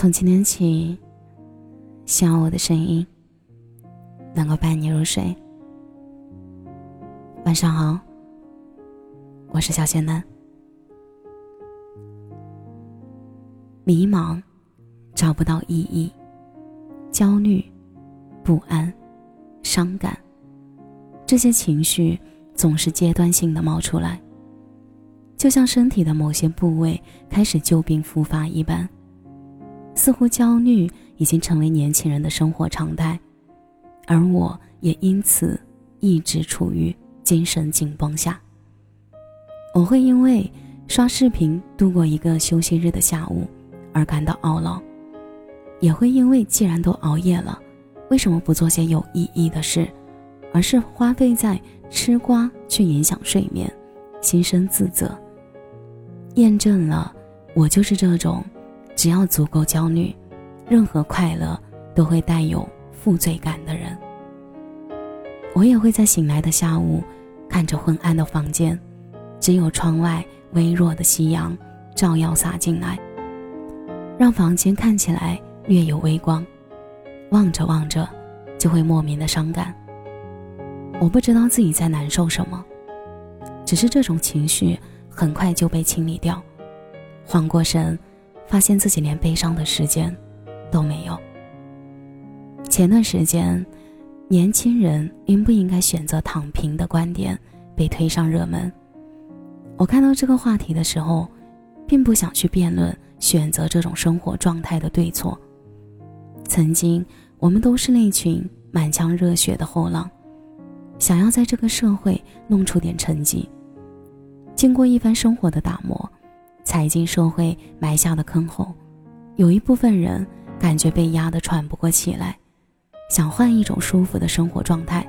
从今天起，希望我的声音能够伴你入睡。晚上好，我是小仙男。迷茫，找不到意义，焦虑、不安、伤感，这些情绪总是阶段性的冒出来，就像身体的某些部位开始旧病复发一般。似乎焦虑已经成为年轻人的生活常态，而我也因此一直处于精神紧绷下。我会因为刷视频度过一个休息日的下午而感到懊恼，也会因为既然都熬夜了，为什么不做些有意义的事，而是花费在吃瓜去影响睡眠，心生自责。验证了，我就是这种。只要足够焦虑，任何快乐都会带有负罪感的人。我也会在醒来的下午，看着昏暗的房间，只有窗外微弱的夕阳照耀洒进来，让房间看起来略有微光。望着望着，就会莫名的伤感。我不知道自己在难受什么，只是这种情绪很快就被清理掉，缓过神。发现自己连悲伤的时间都没有。前段时间，年轻人应不应该选择躺平的观点被推上热门。我看到这个话题的时候，并不想去辩论选择这种生活状态的对错。曾经，我们都是那群满腔热血的后浪，想要在这个社会弄出点成绩。经过一番生活的打磨。踩进社会埋下的坑后，有一部分人感觉被压得喘不过气来，想换一种舒服的生活状态。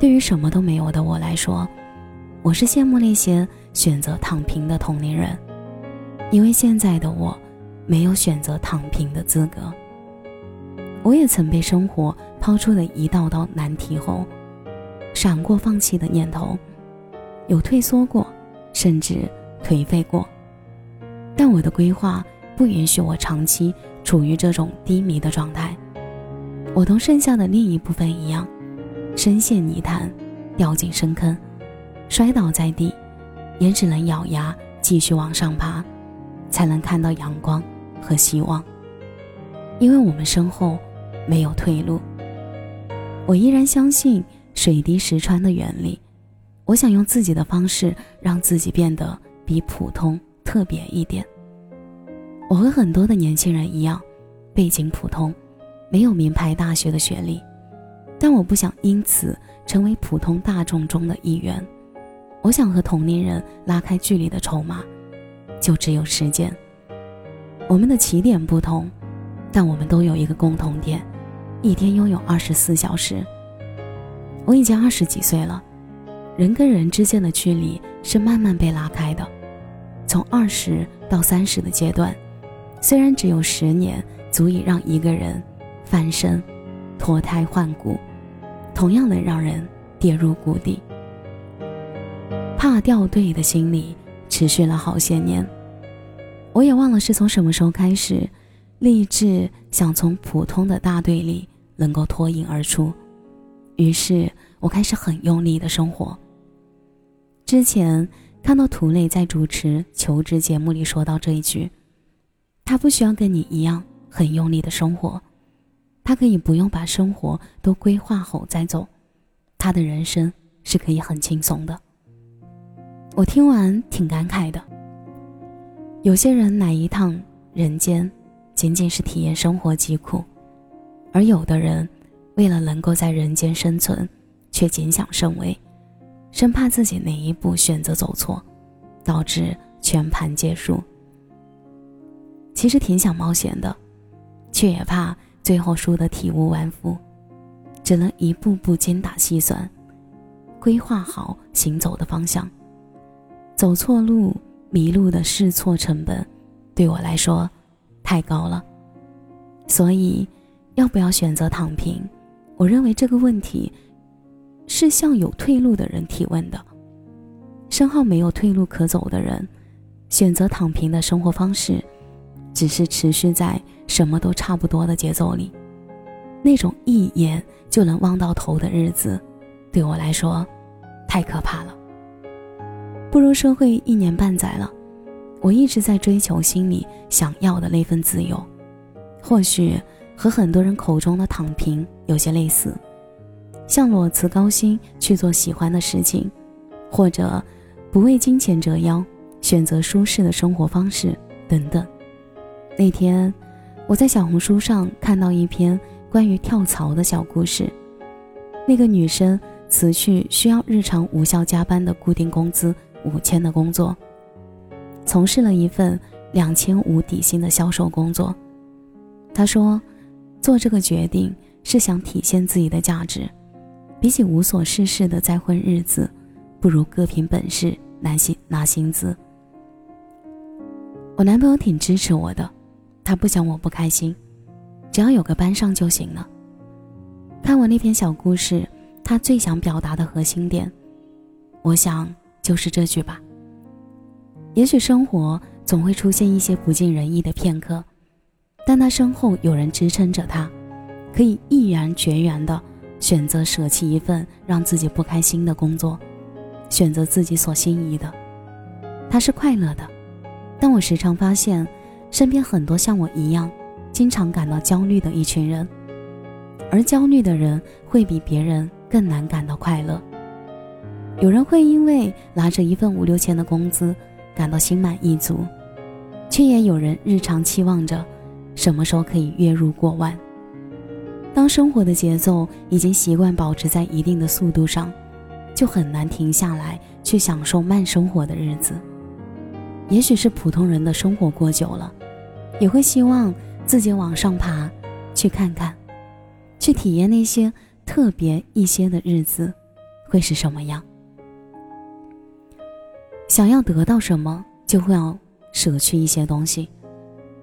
对于什么都没有的我来说，我是羡慕那些选择躺平的同龄人，因为现在的我没有选择躺平的资格。我也曾被生活抛出了一道道难题后，闪过放弃的念头，有退缩过，甚至。颓废过，但我的规划不允许我长期处于这种低迷的状态。我同剩下的另一部分一样，深陷泥潭，掉进深坑，摔倒在地，也只能咬牙继续往上爬，才能看到阳光和希望。因为我们身后没有退路。我依然相信水滴石穿的原理，我想用自己的方式让自己变得。比普通特别一点。我和很多的年轻人一样，背景普通，没有名牌大学的学历，但我不想因此成为普通大众中的一员。我想和同龄人拉开距离的筹码，就只有时间。我们的起点不同，但我们都有一个共同点：一天拥有二十四小时。我已经二十几岁了。人跟人之间的距离是慢慢被拉开的，从二十到三十的阶段，虽然只有十年足以让一个人翻身、脱胎换骨，同样能让人跌入谷底。怕掉队的心理持续了好些年，我也忘了是从什么时候开始，立志想从普通的大队里能够脱颖而出，于是我开始很用力的生活。之前看到涂磊在主持求职节目里说到这一句，他不需要跟你一样很用力的生活，他可以不用把生活都规划好再走，他的人生是可以很轻松的。我听完挺感慨的。有些人来一趟人间，仅仅是体验生活疾苦，而有的人为了能够在人间生存，却谨小慎微。生怕自己哪一步选择走错，导致全盘皆输。其实挺想冒险的，却也怕最后输得体无完肤，只能一步步精打细算，规划好行走的方向。走错路、迷路的试错成本，对我来说太高了。所以，要不要选择躺平？我认为这个问题。是向有退路的人提问的。身后没有退路可走的人，选择躺平的生活方式，只是持续在什么都差不多的节奏里。那种一眼就能望到头的日子，对我来说，太可怕了。步入社会一年半载了，我一直在追求心里想要的那份自由，或许和很多人口中的躺平有些类似，像裸辞高薪去做喜欢的事情，或者不为金钱折腰，选择舒适的生活方式等等。那天，我在小红书上看到一篇。关于跳槽的小故事，那个女生辞去需要日常无效加班的固定工资五千的工作，从事了一份两千五底薪的销售工作。她说，做这个决定是想体现自己的价值，比起无所事事的再混日子，不如各凭本事拿薪拿薪资。我男朋友挺支持我的，他不想我不开心。只要有个班上就行了。看我那篇小故事，他最想表达的核心点，我想就是这句吧。也许生活总会出现一些不尽人意的片刻，但他身后有人支撑着他，可以毅然决然的选择舍弃一份让自己不开心的工作，选择自己所心仪的。他是快乐的，但我时常发现，身边很多像我一样。经常感到焦虑的一群人，而焦虑的人会比别人更难感到快乐。有人会因为拿着一份五六千的工资感到心满意足，却也有人日常期望着什么时候可以月入过万。当生活的节奏已经习惯保持在一定的速度上，就很难停下来去享受慢生活的日子。也许是普通人的生活过久了，也会希望。自己往上爬，去看看，去体验那些特别一些的日子，会是什么样？想要得到什么，就会要舍去一些东西，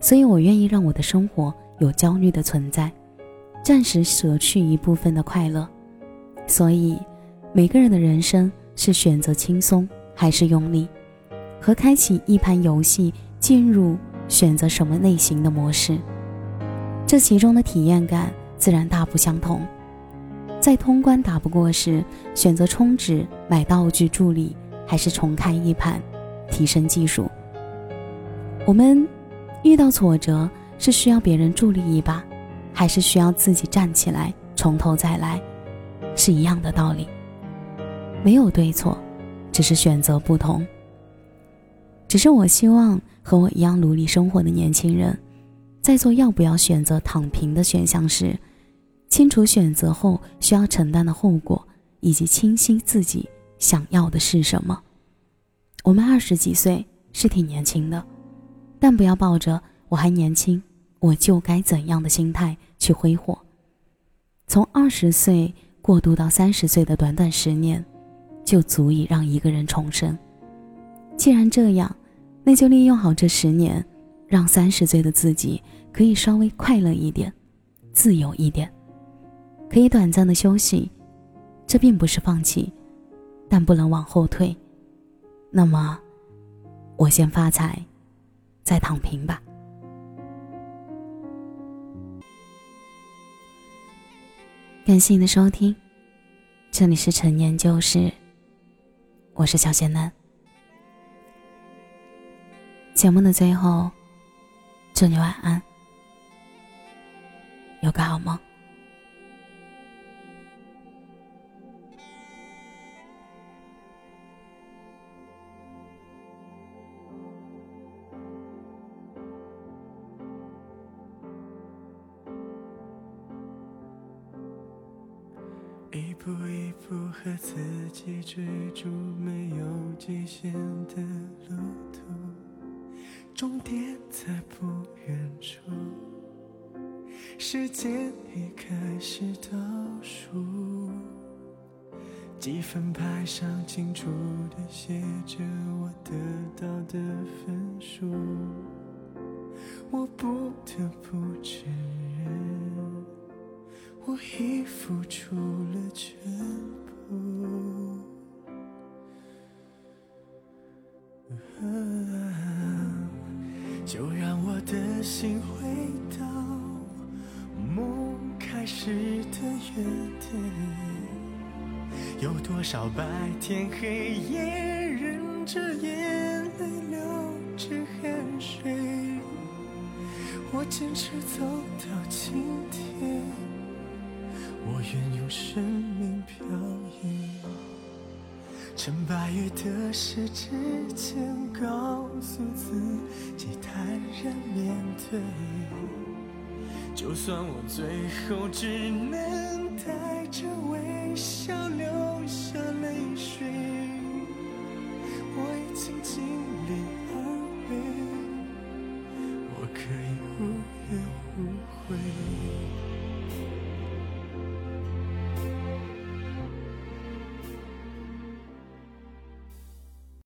所以我愿意让我的生活有焦虑的存在，暂时舍去一部分的快乐。所以，每个人的人生是选择轻松还是用力，和开启一盘游戏进入。选择什么类型的模式，这其中的体验感自然大不相同。在通关打不过时，选择充值买道具助力，还是重开一盘，提升技术？我们遇到挫折是需要别人助力一把，还是需要自己站起来从头再来？是一样的道理，没有对错，只是选择不同。只是我希望。和我一样努力生活的年轻人，在做要不要选择躺平的选项时，清楚选择后需要承担的后果，以及清晰自己想要的是什么。我们二十几岁是挺年轻的，但不要抱着我还年轻，我就该怎样的心态去挥霍。从二十岁过渡到三十岁的短短十年，就足以让一个人重生。既然这样。那就利用好这十年，让三十岁的自己可以稍微快乐一点，自由一点，可以短暂的休息。这并不是放弃，但不能往后退。那么，我先发财，再躺平吧。感谢你的收听，这里是陈年旧事，我是小贤男。节目的最后，祝你晚安，有个好梦。一步一步和自己追逐没有极限的路途。终点在不远处，时间已开始倒数，积分牌上清楚的写着我得到的分数，我不得不承认，我已付出了全部。就让我的心回到梦开始的原点。有多少白天黑夜，忍着眼泪流着汗水，我坚持走到今天。我愿用生命漂移。趁白月的时之前，告诉自己坦然面对。就算我最后只能